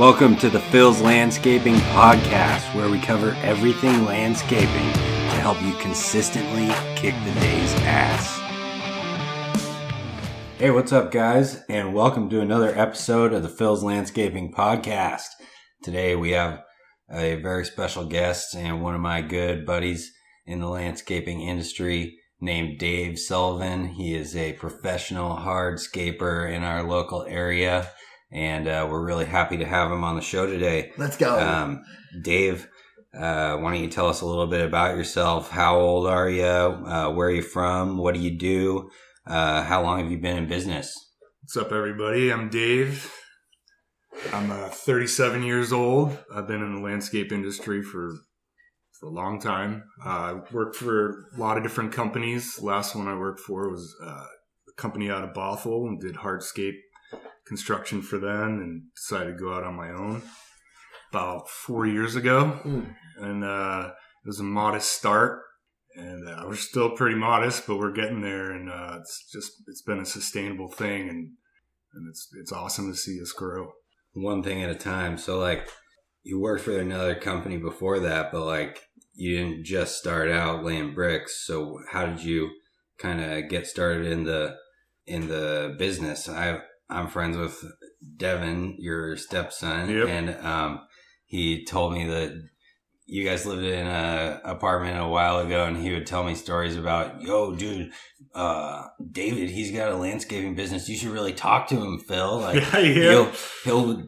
Welcome to the Phil's Landscaping Podcast, where we cover everything landscaping to help you consistently kick the day's ass. Hey, what's up, guys? And welcome to another episode of the Phil's Landscaping Podcast. Today we have a very special guest and one of my good buddies in the landscaping industry named Dave Sullivan. He is a professional hardscaper in our local area and uh, we're really happy to have him on the show today. Let's go. Um, Dave, uh, why don't you tell us a little bit about yourself? How old are you? Uh, where are you from? What do you do? Uh, how long have you been in business? What's up, everybody? I'm Dave. I'm uh, 37 years old. I've been in the landscape industry for, for a long time. Uh, I worked for a lot of different companies. last one I worked for was a company out of Bothell and did hardscape construction for them and decided to go out on my own about four years ago. Mm. And uh, it was a modest start. And uh, we're still pretty modest, but we're getting there. And uh, it's just, it's been a sustainable thing. And, and it's, it's awesome to see us grow. One thing at a time. So, like, you worked for another company before that, but like, you didn't just start out laying bricks. So, how did you kind of get started in the in the business? I I'm friends with Devin, your stepson, yep. and um, he told me that you guys lived in a apartment a while ago, and he would tell me stories about, yo, dude, uh, David, he's got a landscaping business. You should really talk to him, Phil. Like, yeah, yeah. He'll, he'll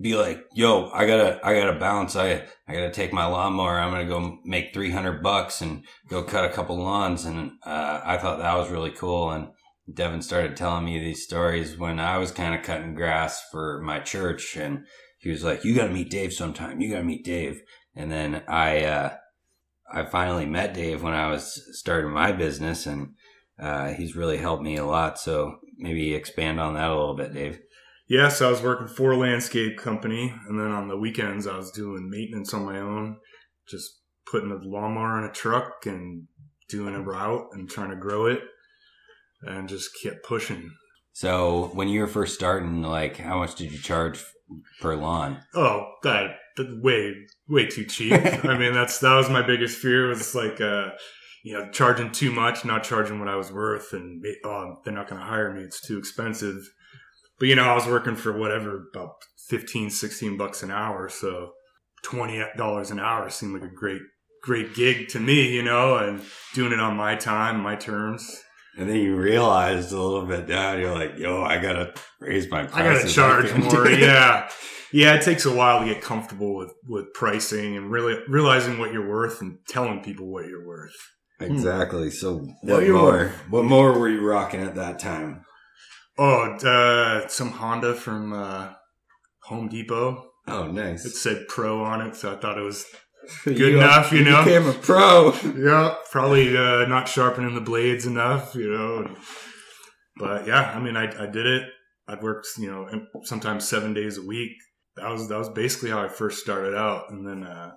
be like, yo, I gotta, I gotta bounce. I, I gotta take my lawnmower. I'm gonna go make 300 bucks and go cut a couple lawns. And, uh, I thought that was really cool. And, Devin started telling me these stories when I was kind of cutting grass for my church, and he was like, "You got to meet Dave sometime. You got to meet Dave." And then I, uh, I finally met Dave when I was starting my business, and uh, he's really helped me a lot. So maybe expand on that a little bit, Dave. Yes, I was working for a landscape company, and then on the weekends I was doing maintenance on my own, just putting a lawnmower in a truck and doing a route and trying to grow it and just kept pushing. So when you were first starting, like how much did you charge per lawn? Oh, that, that way way too cheap. I mean, that's that was my biggest fear was like uh, you know charging too much, not charging what I was worth, and oh, they're not going to hire me. It's too expensive. But you know, I was working for whatever about 15, 16 bucks an hour, so twenty dollars an hour seemed like a great great gig to me, you know, and doing it on my time, my terms. And then you realized a little bit down, you're like, yo, I gotta raise my prices. I gotta charge more. yeah. Yeah, it takes a while to get comfortable with, with pricing and really realizing what you're worth and telling people what you're worth. Exactly. So what more? What more were you rocking at that time? Oh, uh, some Honda from uh, Home Depot. Oh, nice. It said Pro on it, so I thought it was good you enough, you, know. Became a pro. yeah, probably uh, not sharpening the blades enough, you know. But yeah, I mean, I, I did it. I'd worked, you know, sometimes seven days a week. That was that was basically how I first started out, and then uh,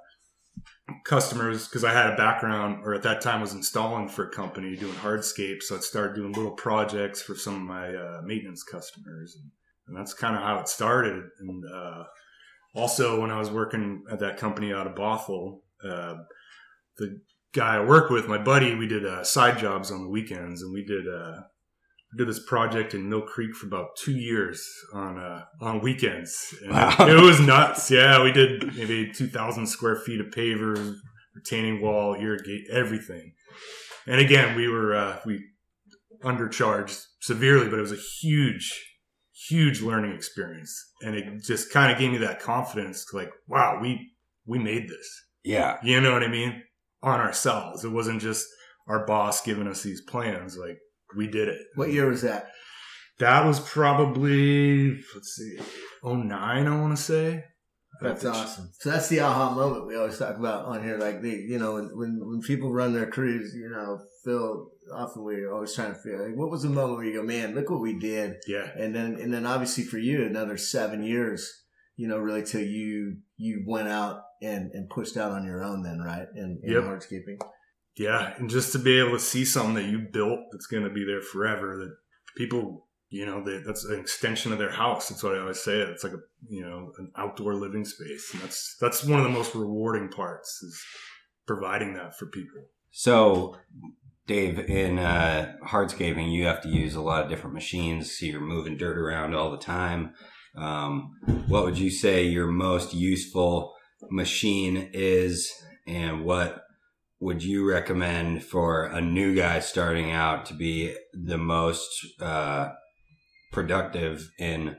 customers because I had a background, or at that time was installing for a company doing hardscape, so I started doing little projects for some of my uh, maintenance customers, and, and that's kind of how it started. And uh, also, when I was working at that company out of Bothell, uh, the guy I work with, my buddy, we did uh, side jobs on the weekends, and we did uh, we did this project in Mill Creek for about two years on uh, on weekends. Wow. It was nuts. Yeah, we did maybe two thousand square feet of pavers, retaining wall, irrigate everything. And again, we were uh, we undercharged severely, but it was a huge huge learning experience. And it just kind of gave me that confidence like wow we we made this. Yeah. You know what i mean? On ourselves. It wasn't just our boss giving us these plans like we did it. What year was that? That was probably let's see 09 i want to say. That's awesome. So that's the aha moment we always talk about on here. Like the, you know, when when people run their careers, you know, Phil, often we're always trying to feel like, what was the moment where you go, man, look what we did. Yeah. And then and then obviously for you, another seven years, you know, really till you you went out and and pushed out on your own. Then right in, in yep. hardscaping. Yeah, and just to be able to see something that you built that's going to be there forever that people you know, they, that's an extension of their house. That's what I always say. It's like a, you know, an outdoor living space. And that's, that's one of the most rewarding parts is providing that for people. So, Dave, in uh, hardscaping, you have to use a lot of different machines. So you're moving dirt around all the time. Um, what would you say your most useful machine is, and what would you recommend for a new guy starting out to be the most uh, productive in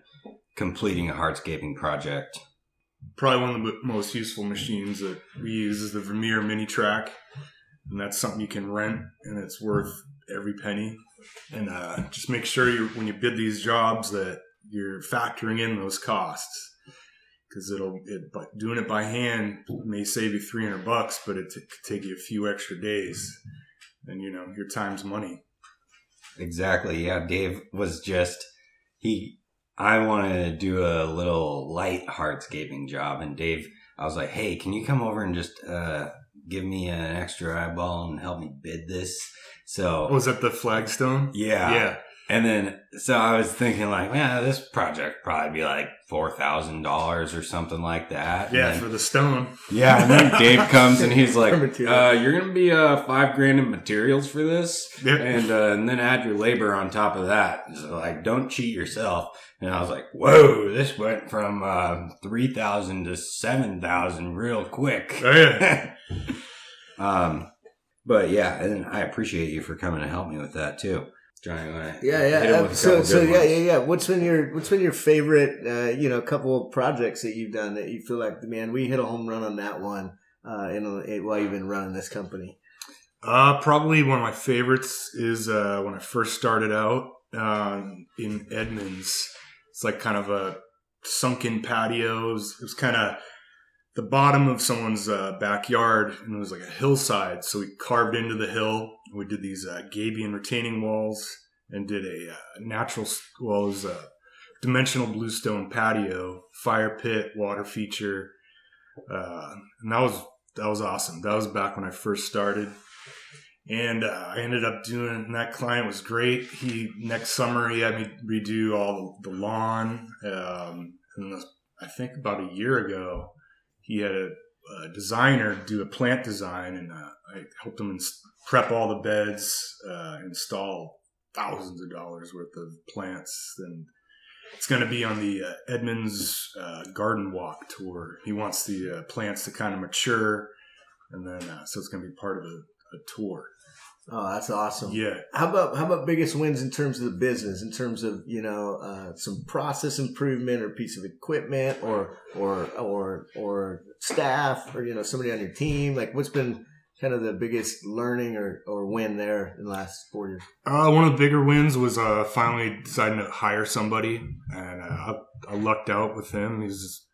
completing a hardscaping project? Probably one of the most useful machines that we use is the Vermeer Mini Track, and that's something you can rent, and it's worth every penny. And uh, just make sure you when you bid these jobs that you're factoring in those costs because it'll it, but doing it by hand may save you 300 bucks but it t- could take you a few extra days and you know your time's money Exactly. Yeah, Dave was just he. I wanted to do a little light hardscaping job, and Dave, I was like, "Hey, can you come over and just uh, give me an extra eyeball and help me bid this?" So was that the flagstone yeah, yeah And then, so I was thinking, like, man, this project probably be like four thousand dollars or something like that. yeah then- for the stone yeah. And then Dave comes and he's like, uh, "You're gonna be uh five grand in materials for this." yeah. and uh, and then add your labor on top of that. So like, don't cheat yourself. And I was like, whoa, this went from uh, three thousand to seven thousand real quick. oh yeah um, but yeah, and I appreciate you for coming to help me with that too, Johnny. Yeah, yeah. Uh, so, so yeah, yeah, yeah. What's been your What's been your favorite? Uh, you know, couple of projects that you've done that you feel like, man, we hit a home run on that one. Uh, in, a- while you've been running this company. Uh, probably one of my favorites is uh, when I first started out um, in Edmonds. It's like kind of a sunken patio. It was, it was kind of the bottom of someone's uh, backyard, and it was like a hillside. So we carved into the hill. We did these uh, gabion retaining walls and did a uh, natural, well, it was a dimensional bluestone patio, fire pit, water feature, uh, and that was that was awesome. That was back when I first started and uh, I ended up doing. That client was great. He next summer he had me redo all the lawn. Um, and the- I think about a year ago, he had a, a designer do a plant design, and uh, I helped him prep all the beds, uh, install thousands of dollars worth of plants, and it's going to be on the uh, Edmonds uh, Garden Walk tour. He wants the uh, plants to kind of mature, and then uh, so it's going to be part of a, a tour. Oh, that's awesome. Yeah. How about how about biggest wins in terms of the business, in terms of you know uh, some process improvement or piece of equipment or or or or staff or you know somebody on your team? Like what's been kind of the biggest learning or, or win there in the last four years? Uh, one of the bigger wins was uh, finally deciding to hire somebody, and uh, I, I lucked out with him. He's this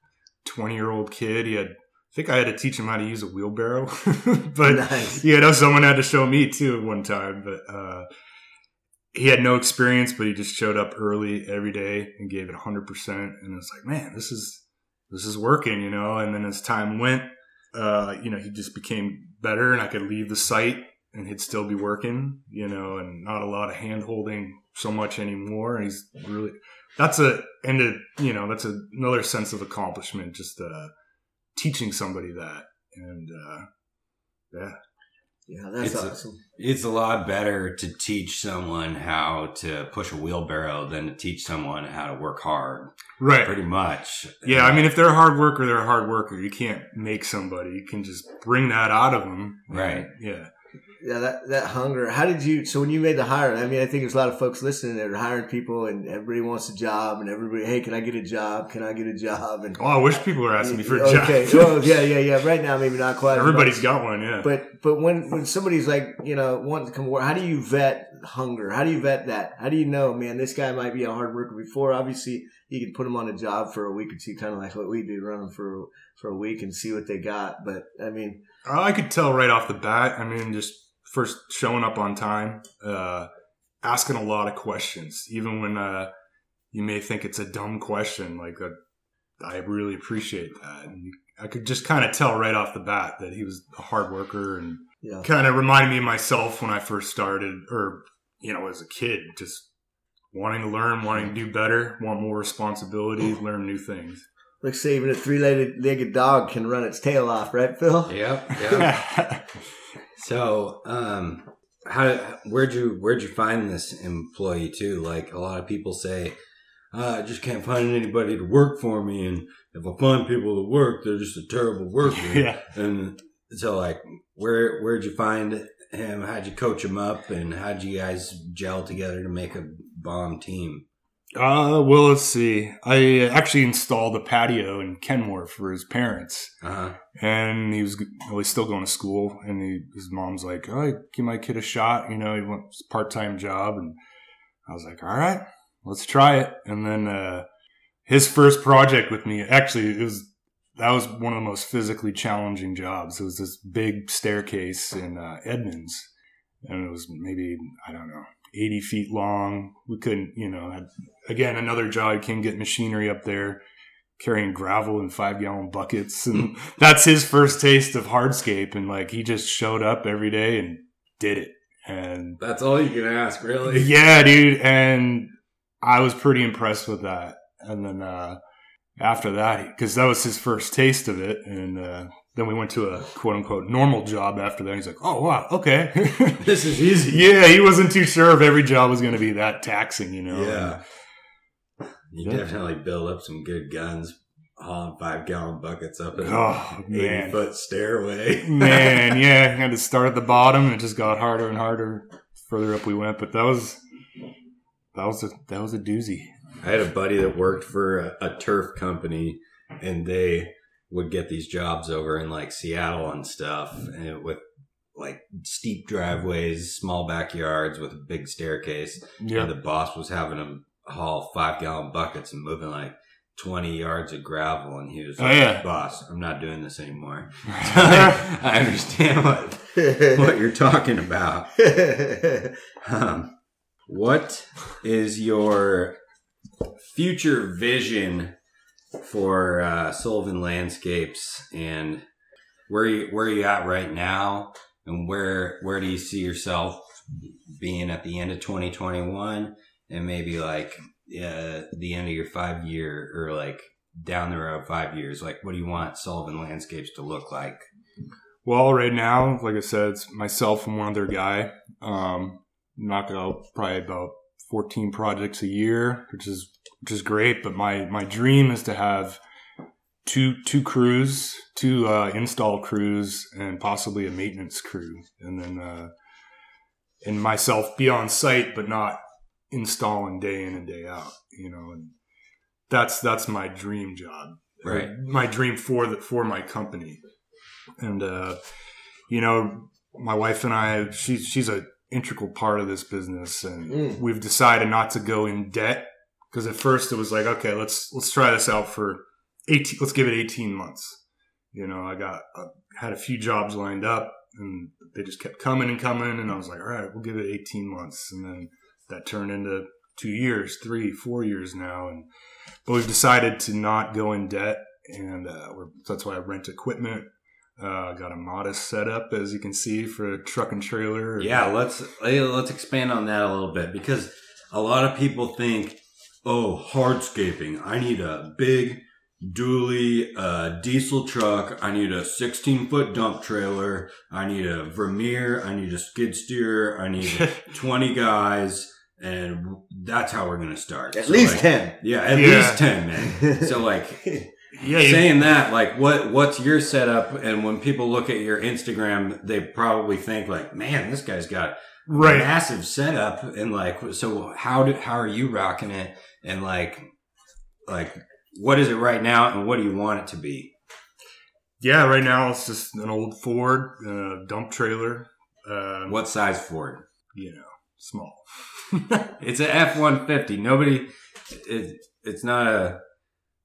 twenty-year-old kid. He had, think, I had to teach him how to use a wheelbarrow, but Nice. you know, someone had to show me too one time. But uh, he had no experience, but he just showed up early every day and gave it hundred percent. And it's like, man, this is this is working, you know. And then as time went, uh, you know, he just became better, and I could leave the site and he'd still be working, you know, and not a lot of hand holding so much anymore. And he's really that's a and a, you know that's a, another sense of accomplishment, just uh, teaching somebody that, and uh, yeah, Yeah, that's It's a- awesome. It's a lot better to teach someone how to push a wheelbarrow than to teach someone how to work hard. right. Pretty much. Yeah, I mean, if they're a hard worker, they're a hard worker. You can't make somebody. You can just bring that out of them. Right. Yeah. Yeah, that that hunger. How did you? So when you made the hire, I mean, I think there's a lot of folks listening that are hiring people, and everybody wants a job, and everybody, hey, can I get a job? Can I get a job? And Oh, I wish people were asking me for a okay, job. oh yeah, yeah, yeah. Right now, maybe not quite. Everybody's got one. Yeah. But but when when somebody's like you know wanting to come work, how do you vet hunger? How do you vet that? How do you know, man, this guy might be a hard worker before? Obviously, you can put him on a job for a week or two, kind of like what we do, run them for for a week and see what they got. But I mean, I could tell right off the bat. I mean, just first showing up on time, uh, asking a lot of questions, even when uh, you may think it's a dumb question. Like, uh, I really appreciate that. And I could just kind of tell right off the bat that he was a hard worker and yeah, kind of reminded me of myself when I first started, or you know, as a kid, just wanting to learn, wanting to do better, want more responsibility, learn new things. Like saving a three-legged dog can run its tail off, right, Phil? Yep. Yep. So, um, how where'd you where'd you find this employee too? Like a lot of people say, uh, I just can't find anybody to work for me, and if I find people to work, they're just a terrible worker. yeah. And so, like, where where'd you find him? How'd you coach him up, and how'd you guys gel together to make a bomb team? Uh, well, let's see. I actually installed a patio in Kenmore for his parents, Uh huh. and he was well, he's still going to school, and he, his mom's like, "Oh, give my kid a shot." You know, he wants a part time job, and I was like, "All right, let's try it." And then uh, his first project with me, actually, it was that was one of the most physically challenging jobs. It was this big staircase in uh, Edmonds, and it was maybe I don't know. 80 feet long. We couldn't, you know, had, again, another job. You can get machinery up there carrying gravel in five gallon buckets. And that's his first taste of hardscape. And like, he just showed up every day and did it. And That's all you can ask, really. yeah, dude. And I was pretty impressed with that. And then, uh, after that, because that was his first taste of it. And, uh, then we went to a quote unquote normal job after that. He's like, oh, wow, okay. This is easy. yeah, he wasn't too sure if every job was going to be that taxing, you know? Yeah. You Yeah. definitely build up some good guns, hauling five gallon buckets up an Oh, 80 man. foot stairway. Man, yeah, had to start at the bottom and it just got harder and harder further up we went. But that was, that was a, that was a doozy. I had a buddy that worked for a, a turf company and they would get these jobs over in like Seattle and stuff and with like steep driveways, small backyards with a big staircase. And the boss was having them haul five gallon buckets and moving like 20 yards of gravel. And he was Oh, like, yeah. boss, I'm not doing this anymore. I understand what, what you're talking about. Um, what is your future vision for uh, Sullivan Landscapes, and where you, where are you at right now, and where where do you see yourself being at the end of 2021, and maybe like uh, the end of your five year or like down the road five years? Like, what do you want Sullivan Landscapes to look like? Well, right now, like I said, it's myself and one other guy. Um, knock out probably about 14 projects a year, which is which is great. But my my dream is to have two two crews, two uh, install crews, and possibly a maintenance crew, and then uh, and myself be on site, but not installing day in and day out. You know, and that's that's my dream job Right. my dream for the for my company and uh you know my wife and i she's she's a integral part of this business and Mm. we've decided not to go in debt. Because at first it was like okay let's let's try this out for 18 let's give it 18 months. You know i got I had a few jobs lined up and they just kept coming and coming and i was like all right we'll give it 18 months. And then that turned into two years three four years now and but we've decided to not go in debt and uh, we're, that's why i rent equipment uh, got a modest setup as you can see for a truck and trailer Yeah, let's let's expand on that a little bit because a lot of people think, "Oh, hardscaping. I need a big dually uh, diesel truck. I need a 16 foot dump trailer. I need a Vermeer. I need a skid steer. I need 20 guys." And that's how we're gonna start. At So, least like, 10. Yeah, at Yeah. least ten, man. So like, yeah saying that, like, what what's your setup? And when people look at your Instagram, they probably think like, man, this guy's got right massive setup, and like, so how do how are you rocking it? And like, like, what is it right now, and what do you want it to be? yeah right now it's just an old ford uh, dump trailer uh, What size Ford? you know small It's a F one fifty. Nobody, it, it's not a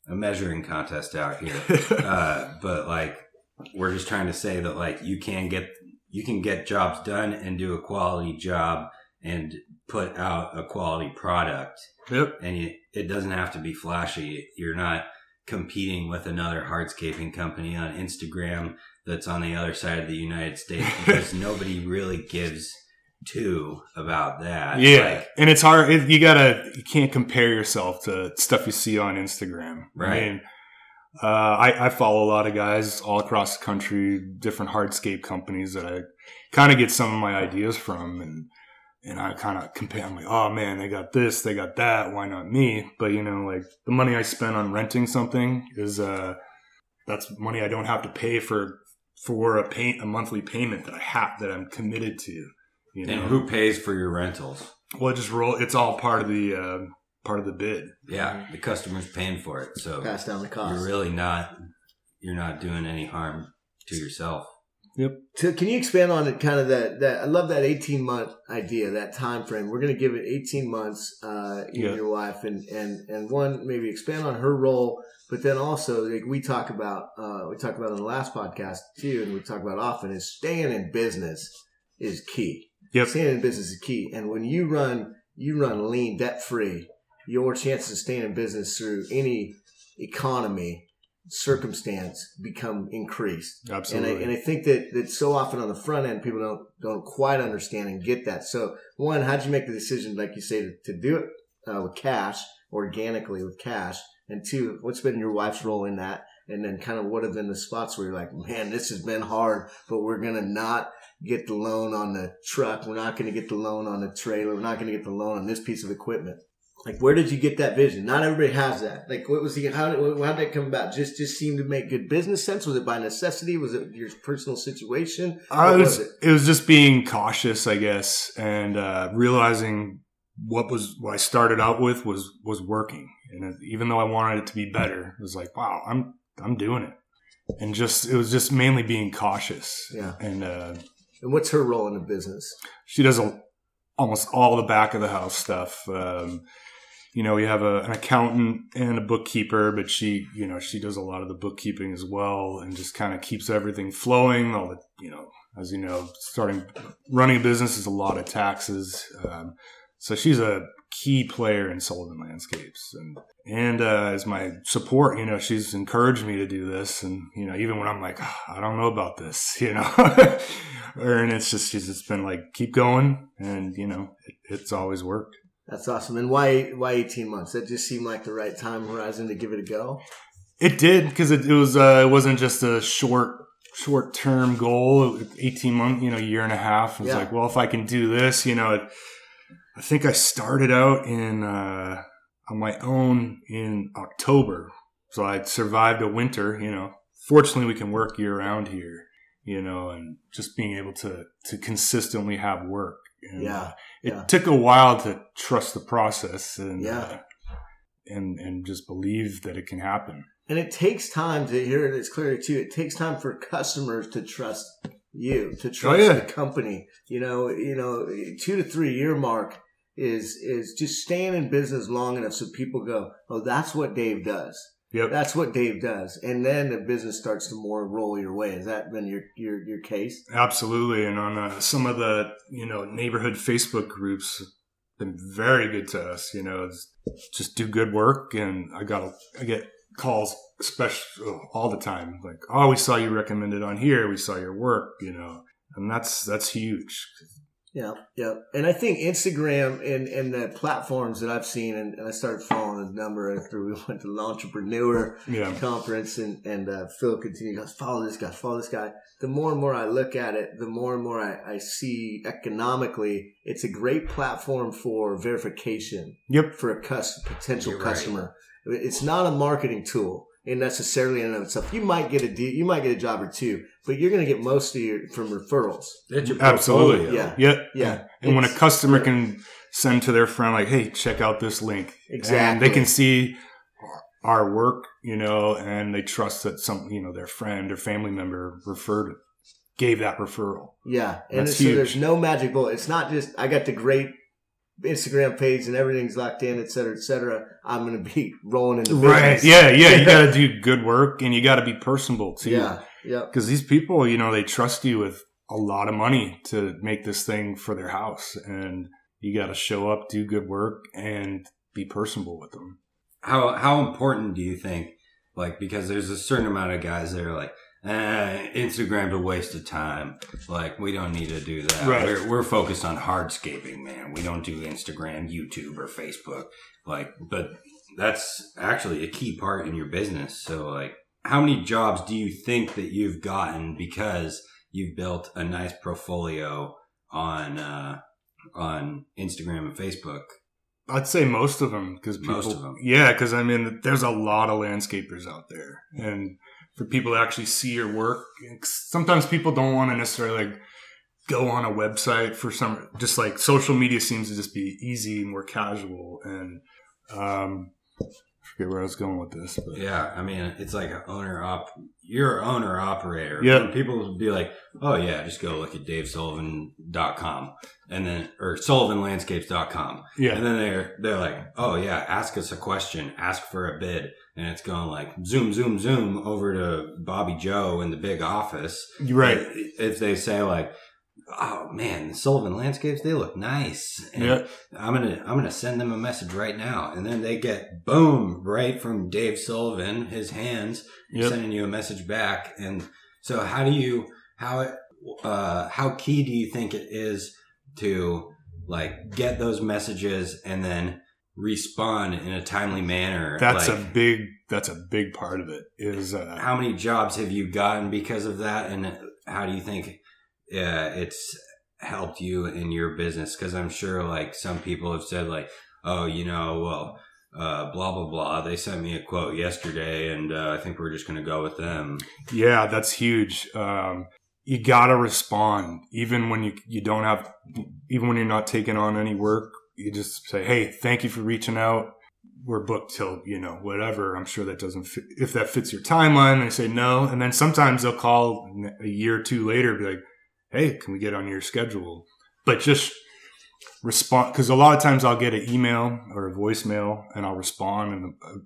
a measuring contest out here. uh, but like we're just trying to say that like you can get you can get jobs done and do a quality job and put out a quality product. Yep. And you, it doesn't have to be flashy. You're not competing with another hardscaping company on instagram that's on the other side of the united states because nobody really gives too about that. Yeah, Like, and it's hard. It, you gotta, you can't compare yourself to stuff you see on Instagram. Right. I mean, uh, I, I follow a lot of guys all across the country, different hardscape companies that I kind of get some of my ideas from, and and I kind of compare. I'm like, oh man, they got this, they got that. Why not me? But you know, like the money I spend on renting something is uh, that's money I don't have to pay for for a paint a monthly payment that I have that I'm committed to. You know, and who pays for your rentals? well, it just roll. It's all part of the uh, part of the bid. Yeah, the customer's paying for it. So Pass down the cost. you're really not you're not doing any harm to yourself. So can you expand on it? Kind of that that I love that eighteen month idea, that time frame. We're going to give it eighteen months. Uh, you Yeah. and your wife, and and and one maybe expand on her role, but then also like we talk about uh, we talk about in the last podcast too, and we talk about often is staying in business is key. Yep. Staying in business is key, and when you run you run lean, debt free, your chances of staying in business through any economy circumstance become increased. And I, Absolutely. and I think that, that so often on the front end, people don't don't quite understand and get that. So, one, how'd you make the decision, like you say, to, to do it uh, with cash, organically with cash? And two, what's been your wife's role in that? And then, kind of, what have been the spots where you're like, man, this has been hard, but we're gonna not get the loan on the truck. We're not gonna get the loan on the trailer. We're not gonna get the loan on this piece of equipment. Like, where did you get that vision? Not everybody has that. Like, what was the how did how did that come about? Just just seemed to make good business sense. Was it by necessity? Was it your personal situation? Uh, it, was, was it was just being cautious, I guess, and uh, realizing what was what I started out with was was working. And even though I wanted it to be better, it was like, wow, I'm I'm doing it. And just it was just mainly being cautious. Yeah. And uh, And what's her role in the business? she does a, almost all the back of the house stuff. Um, you know, we have a, an accountant and a bookkeeper, but she, you know, she does a lot of the bookkeeping as well, and just kind of keeps everything flowing. All the, you know, as you know, starting running a business is a lot of taxes. Um, so she's a key player in Sullivan Landscapes, and and uh, as my support, you know, she's encouraged me to do this, and you know, even when I'm like, "Ah, I don't know about this, you know, and it's just she's just been like, keep going, and you know, it, it's always worked. That's awesome. And why why eighteen months? That just seemed like the right time horizon to give it a go. It did because it, it was uh, it wasn't just a short short term goal. Eighteen month, you know, year and a half. It was Yeah. like, well, if I can do this, you know, it, I think I started out in uh, on my own in October, so I survived a winter. You know, fortunately, we can work year round here. You know, and just being able to to consistently have work. And, Yeah, uh, it yeah. took a while to trust the process and Yeah. uh, and and just believe that it can happen. And it takes time to hear it as clearly too. It takes time for customers to trust you, to trust yeah. the company. You know, you know, two to three year mark is is just staying in business long enough so people go, oh, that's what Dave does. Yep. That's what Dave does, and then the business starts to more roll your way. Has that been your your your case? Absolutely, and on uh, some of the you know neighborhood Facebook groups, been very good to us. You know, it's just do good work, and I got I get calls, especially all the time, like, "Oh, we saw you recommended on here. We saw your work." You know, and that's that's huge. Yeah, yeah. And I think Instagram and, and the platforms that I've seen, and, and I started following a number after we went to the Entrepreneur Yeah, conference, and, and uh, Phil continued, goes, follow this guy, follow this guy. The more and more I look at it, the more and more I, I see economically, it's a great platform for verification yep, for a cus- potential You're right. customer. It's not a marketing tool. And necessarily in and of itself, you might get a deal, you might get a job or two, but you're going to get most of your from referrals. Your Absolutely. portfolio. Yeah. yeah, Yeah, And when a It's- customer can send to their friend, like, "Hey, check out this link," and Exactly. they can see our work, you know, and they trust that some, you know, their friend or family member referred, gave that referral. Yeah, and That's so there's no magic bullet. It's not just I got the great Instagram page and everything's locked in, et cetera, et cetera. I'm going to be rolling in the Right. Yeah. Yeah. You got to do good work and you got to be personable too. yeah, yeah. Because these people, you know, they trust you with a lot of money to make this thing for their house. And you got to show up, do good work, and be personable with them. How how important do you think? Like because there's a certain amount of guys that are like, eh, Instagram's a waste of time. Like we don't need to do that. Right. We're, we're focused on hardscaping, man. We don't do Instagram, YouTube, or Facebook. Like, but that's actually a key part in your business. So, like, how many jobs do you think that you've gotten because you've built a nice portfolio on uh, on Instagram and Facebook? I'd say most of them because people, Most of 'em. yeah, because I mean, there's a lot of landscapers out there, and for people to actually see your work, sometimes people don't want to necessarily like go on a website for some. Just like social media seems to just be easy, more casual, and um, I forget where I was going with this, but Yeah, I mean, it's like an owner op. You're an owner operator. Yeah. And People will be like, "Oh yeah, just go look at DaveSullivan.com and then or SullivanLandscapes.com." yeah, And then they're they're like, "Oh yeah, ask us a question, ask for a bid," and it's going like zoom, zoom, zoom over to Bobby Joe in the big office. right. If they say like. Oh man, the Sullivan landscapes, they look nice. And Yeah. I'm gonna I'm gonna send them a message right now. And then they get boom right from Dave Sullivan, his hands, Yep. sending you a message back. And so how do you how it uh how key do you think it is to like get those messages and then respond in a timely manner? That's like, a big. That's a big part of it. Is uh, how many jobs have you gotten because of that and how do you think uh, it's helped you in your business because i'm sure like some people have said like oh you know well uh, blah blah blah they sent me a quote yesterday and uh, i think we're just going to go with them Yeah, that's huge. Um, you gotta respond, even when you you don't have, even when you're not taking on any work. You just say, "Hey, thank you for reaching out. We're booked till you know whatever." I'm sure that doesn't fit. If that fits your timeline, they say no, and then sometimes they'll call a year or two later, be like, "Hey, can we get on your schedule?" But just respond because a lot of times I'll get an email or a voicemail, and I'll respond and. Uh,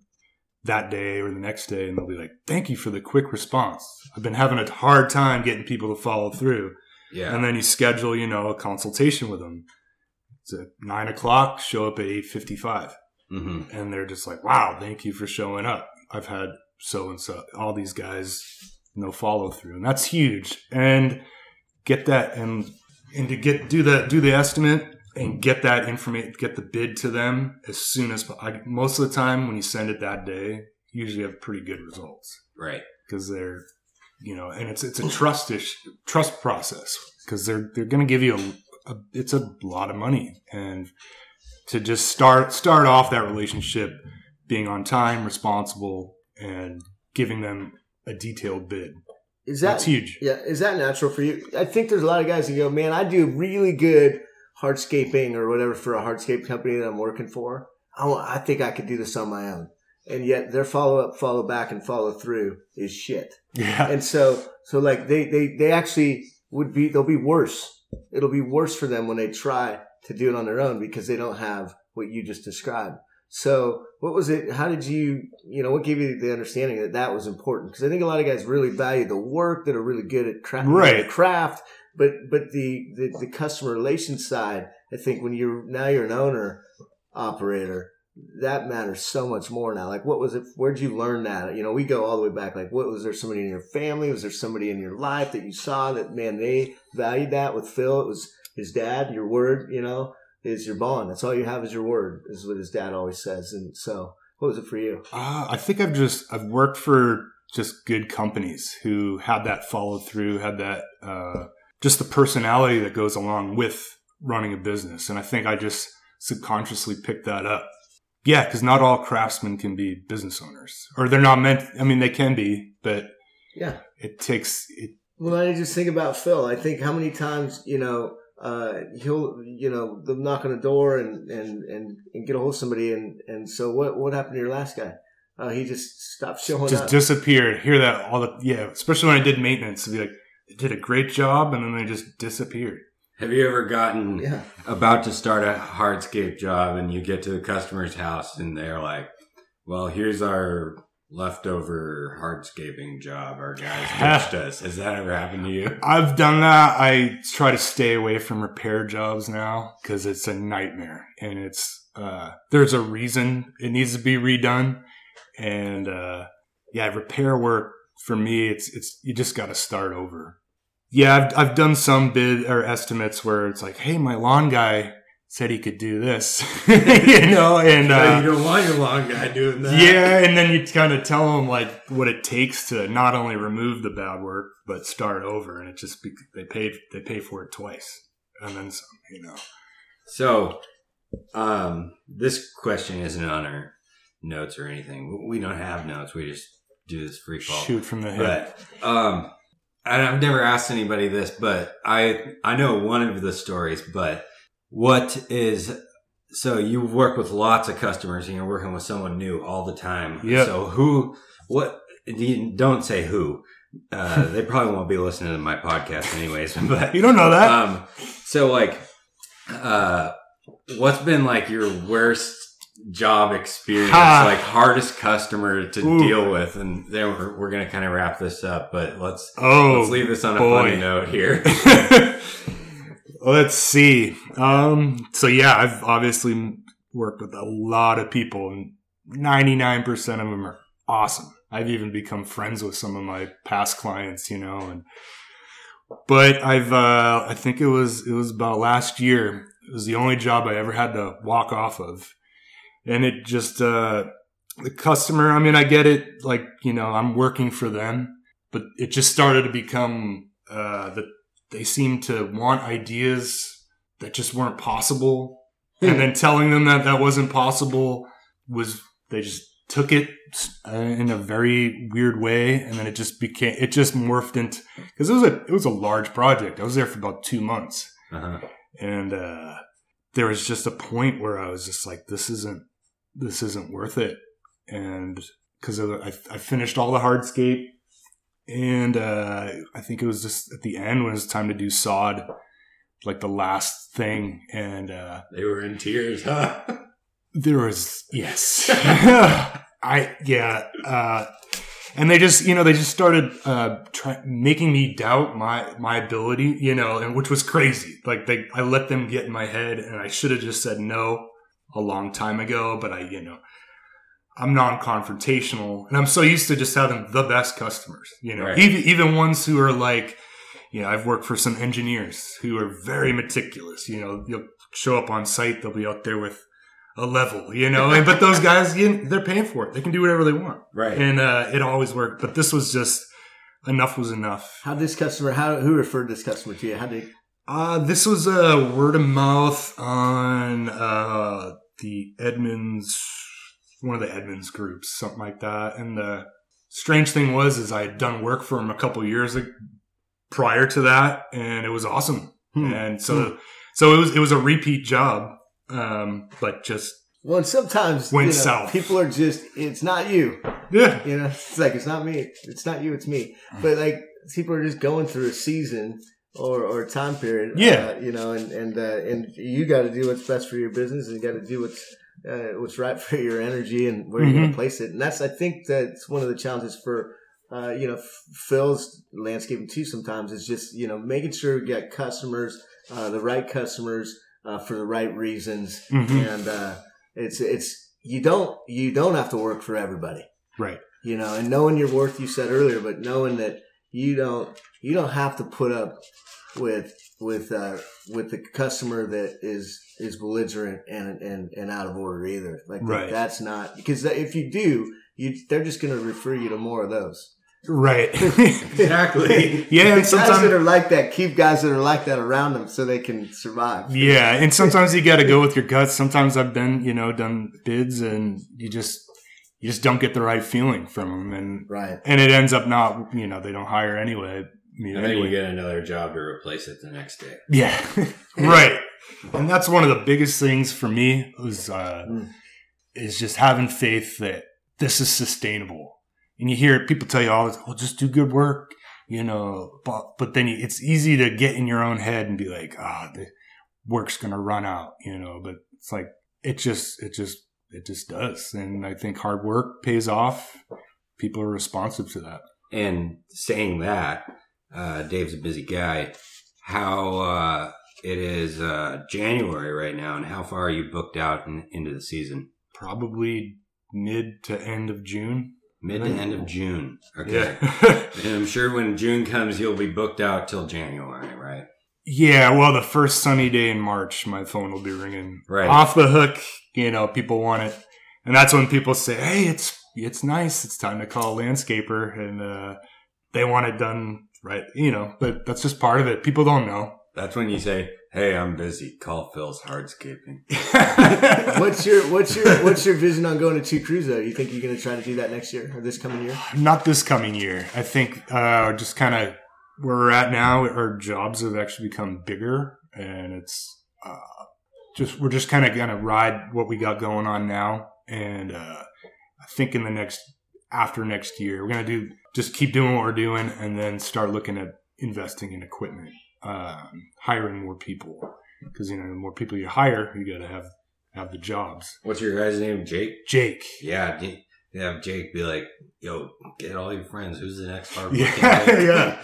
that day or the next day and they'll be like thank you for the quick response i've been having a hard time getting people to follow through yeah and then you schedule you know a consultation with them it's at nine o'clock show up at 8.55 hmm and they're just like wow thank you for showing up. I've had so and so all these guys no follow through and that's huge. And get that and and to get do that do the estimate and get that information get the bid to them as soon as I, most of the time when you send it that day you usually have pretty good results. Right. Because they're you know and it's it's a trust issue trust process. Because they're they're going to give you a, a it's a lot of money and to just start start off that relationship being on time responsible and giving them a detailed bid Is that that's huge Yeah, is that natural for you? I think there's a lot of guys who go, man, I do really good hardscaping or whatever for a hardscape company that I'm working for. I, want, I think I could do this on my own. And yet their follow up, follow back, and follow through is shit. yeah And so, so like they, they, they actually would be, they'll be worse. It'll be worse for them when they try to do it on their own because they don't have what you just described. So what was it? How did you, you know, what gave you the understanding that that was important? Because I think a lot of guys really value the work that are really good at craft, Right. craft, but, but the, the, the customer relations side, I think when you're, now you're an owner operator, that matters so much more now. Like, what was it? Where'd you learn that? You know, we go all the way back. Like, what was there somebody in your family? Was there somebody in your life that you saw that, man, they valued that with Phil? It was his dad, your word, you know, is your bond. That's all you have is your word, is what his dad always says. And so, what was it for you? Uh, I think I've just I've worked for just good companies who had that follow through, had that uh, just the personality that goes along with running a business, and I think I just subconsciously picked that up. Yeah, because not all craftsmen can be business owners, or they're not meant. I mean, they can be, but Yeah. it takes it. Well, I just think about Phil. I think how many times, you know, uh, he'll, you know, they'll knock on the door and, and, and, and get a hold of somebody. And, and so what, what happened to your last guy? Uh, he just stopped showing up. Just up. disappeared. Hear that all the yeah, especially when I did maintenance. To be like, they did a great job, and then they just disappeared. Have you ever gotten yeah. about to start a hardscape job and you get to the customer's house and they're like, well, here's our leftover hardscaping job. Our guys ditched us. Has that ever happened to you? I've done that. I try to stay away from repair jobs now because it's a nightmare and it's uh, there's a reason it needs to be redone and uh, yeah, repair work for me, it's it's you just got to start over. Yeah, I've I've done some bid or estimates where it's like, hey, my lawn guy said he could do this, you know, and uh, you don't want your lawn guy doing that. yeah, and then you kind of tell them like what it takes to not only remove the bad work but start over, and it just be, they paid they pay for it twice and then some, you know. So, um, this question isn't on our notes or anything. We don't have notes. We just do this free fall. Shoot from the hip. But um, and I've never asked anybody this, but I I know one of the stories. But what is so you work with lots of customers and you're working with someone new all the time. Yeah. So who what don't say who. Uh, they probably won't be listening to my podcast anyways. But You don't know that. um, so like, uh, what's been like your worst job experience, Ha. like hardest customer to Ooh. deal with? And then we're, we're gonna kind of wrap this up, but let's oh, let's leave this on a boy. funny note here. Let's see. Um, so yeah, I've obviously worked with a lot of people, and ninety nine percent of them are awesome. I've even become friends with some of my past clients, you know, and but I've uh, I think it was it was about last year. It was the only job I ever had to walk off of, and it just uh, the customer. I mean, I get it. Like you know, I'm working for them, but it just started to become uh, that they seemed to want ideas that just weren't possible, and then telling them that that wasn't possible was they just took it uh, in a very weird way, and then it just became it just morphed into because it was a it was a large project. I was there for about two months uh-huh. and uh, there was just a point where I was just like, "This isn't, this isn't worth it," and because I, I finished all the hardscape, and uh, I think it was just at the end when it was time to do sod, like the last thing, and uh, They were in tears, huh? there was yes, I yeah, uh, and they just you know they just started uh, try, making me doubt my my ability, you know, and which was crazy. Like they, I let them get in my head, and I should have just said no a long time ago, but I you know. I'm non-confrontational, and I'm so used to just having the best customers. You know, Right. even even ones who are like, you know, I've worked for some engineers who are very meticulous. You know, you'll show up on site, they'll be out there with a level, you know, and, but those guys, you, they're paying for it. They can do whatever they want. Right. And, uh, it always worked. But this was just enough was enough. How this customer? How who referred this customer to you? How did? Uh, this was a word of mouth on, uh, the Edmonds, one of the Edmonds groups, something like that. And the strange thing was, is I had done work for him a couple years prior to that, and it was awesome. Hmm. And so, so it was, it was a repeat job. Um, but just, Well, and sometimes Went you know, south. people are just. It's not you. yeah. You know, it's like it's not me. It's not you. It's me. But like people are just going through a season or or time period. Yeah. uh, you know, and and uh, and you got to do what's best for your business, and you got to do what's uh, what's right for your energy and where you're going to place it. And that's I think that's one of the challenges for. Uh, you know, Phil's landscaping too. Sometimes is just you know making sure you got customers, uh, the right customers uh, for the right reasons, Mhm. and uh, it's it's you don't you don't have to work for everybody Right. you know, and knowing your worth, you said earlier, but knowing that you don't, you don't have to put up with with uh, with the customer that is is belligerent and and, and out of order either. Like Right. that's not because if you do, you they're just going to refer you to more of those. Right. Exactly. yeah. The And guys that are like that keep guys that are like that around them so they can survive. yeah. And sometimes you got to go with your guts. Sometimes I've been, you know, done bids and you just, you just don't get the right feeling from them. And, Right. and it ends up not, you know, they don't hire anyway. You know, And then you get another job to replace it the next day. Yeah. right. And that's one of the biggest things for me was, uh, Mm. is just having faith that this is sustainable. And you hear people tell you all this, well, just do good work, you know, but, but then you, it's easy to get in your own head and be like, ah, the work's going to run out, you know, but it's like, it just, it just, it just does. And I think hard work pays off. People are responsive to that. And saying that, uh, Dave's a busy guy. How uh, it is uh, January right now, and how far are you booked out in, into the season? Probably mid to end of June. Mid to end of June. Okay. Yeah. And I'm sure when June comes, you'll be booked out till January, right? yeah. Well, the first sunny day in March, my phone will be ringing Right. off the hook. You know, people want it, and that's when people say, "Hey, it's it's nice. It's time to call a landscaper," and uh, they want it done right. You know, but that's just part of it. People don't know. That's when you say, "Hey, I'm busy. Call Phil's Hardscaping." What's your what's your what's your vision on going to two crews though? You think you're going to try to do that next year or this coming year? Not this coming year. I think uh, just kind of where we're at now, our jobs have actually become bigger, and it's uh, just we're just kind of gonna ride what we got going on now, and uh, I think in the next after next year, we're gonna do just keep doing what we're doing, and then start looking at investing in equipment, um, hiring more people, because you know the more people you hire, you got to have have the jobs. What's your guy's name? Jake. Jake. Yeah. Have Jake be like, "Yo, get all your friends. Who's the next hard Yeah, yeah.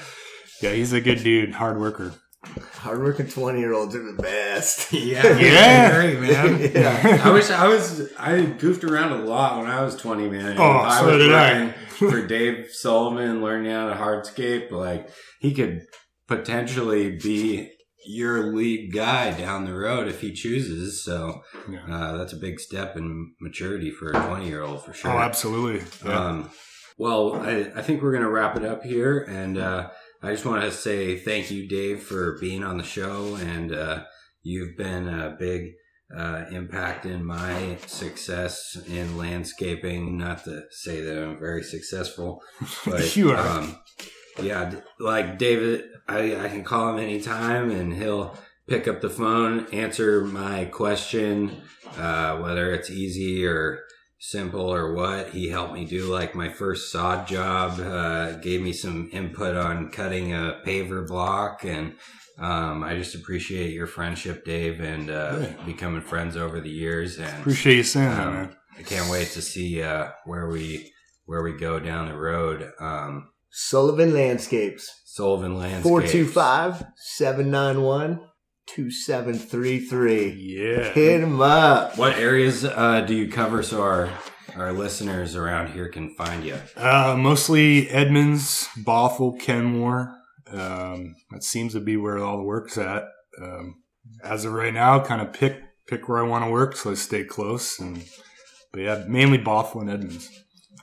Yeah, he's a good dude, hard worker. Hardworking twenty year olds are the best. yeah, Yeah. great man. Yeah. I wish I was. I goofed around a lot when I was twenty, man. Oh, I so was did I. for Dave Sullivan, learning how to hardscape. Like he could potentially be your lead guy down the road if he chooses. So Yeah. uh, that's a big step in maturity for a twenty-year-old for sure. Oh, absolutely. Yeah. Um, well, I, I think we're going to wrap it up here. And uh, I just want to say thank you, Dave, for being on the show. And uh, you've been a big uh, impact in my success in landscaping. Not to say that I'm very successful, but You are. Um, yeah, like David, I, I can call him anytime and he'll pick up the phone, answer my question, uh, whether it's easy or simple or what. He helped me do like my first sod job, uh, gave me some input on cutting a paver block. And um, I just appreciate your friendship, Dave, and uh, Yeah. becoming friends over the years. And Appreciate you saying that, um, man. I can't wait to see uh, where we where we go down the road. Um, Sullivan Landscapes. Sullivan Landscapes. 425 791 2733. Yeah. Hit him up. What areas uh, do you cover so our our listeners around here can find you? Uh, mostly Edmonds, Bothell, Kenmore. Um, that seems to be where all the work's at. Um, as of right now, kind of pick pick where I want to work, so I stay close. And but yeah, mainly Bothell and Edmonds.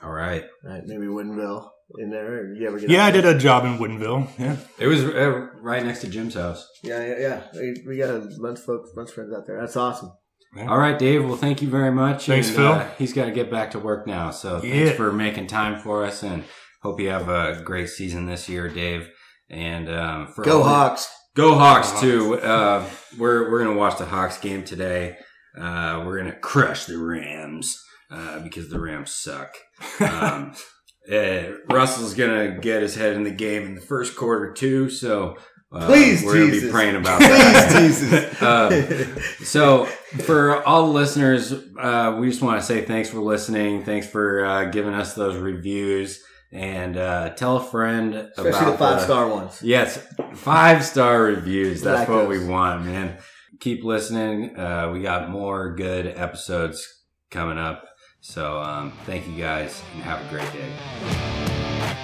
All right. Right, maybe Woodinville in there. You ever get Yeah, up I did a job in Woodinville. Yeah. It was uh, right next to Jim's house. Yeah, yeah, yeah. We, we got a bunch of folks, bunch of friends out there. That's awesome. All right, Dave. Well, thank you very much. Thanks, And, Phil. Uh, he's got to get back to work now. So thanks Yeah. for making time for us, and hope you have a great season this year, Dave. And um, for Go all the- Hawks. Go Hawks Hawks. too. Uh, we're we're gonna watch the Hawks game today. Uh, we're gonna crush the Rams uh, because the Rams suck. Um, uh, Russell's gonna get his head in the game in the first quarter too. So uh, Please, we're gonna be praying about that. Please, Jesus. Uh, so for all the listeners, uh, we just want to say thanks for listening. Thanks for uh, giving us those reviews. And uh, tell a friend Especially about the five star ones. Yes, five star reviews. That's Like what those. we want, man. Keep listening. Uh, we got more good episodes coming up. So um, thank you guys and have a great day.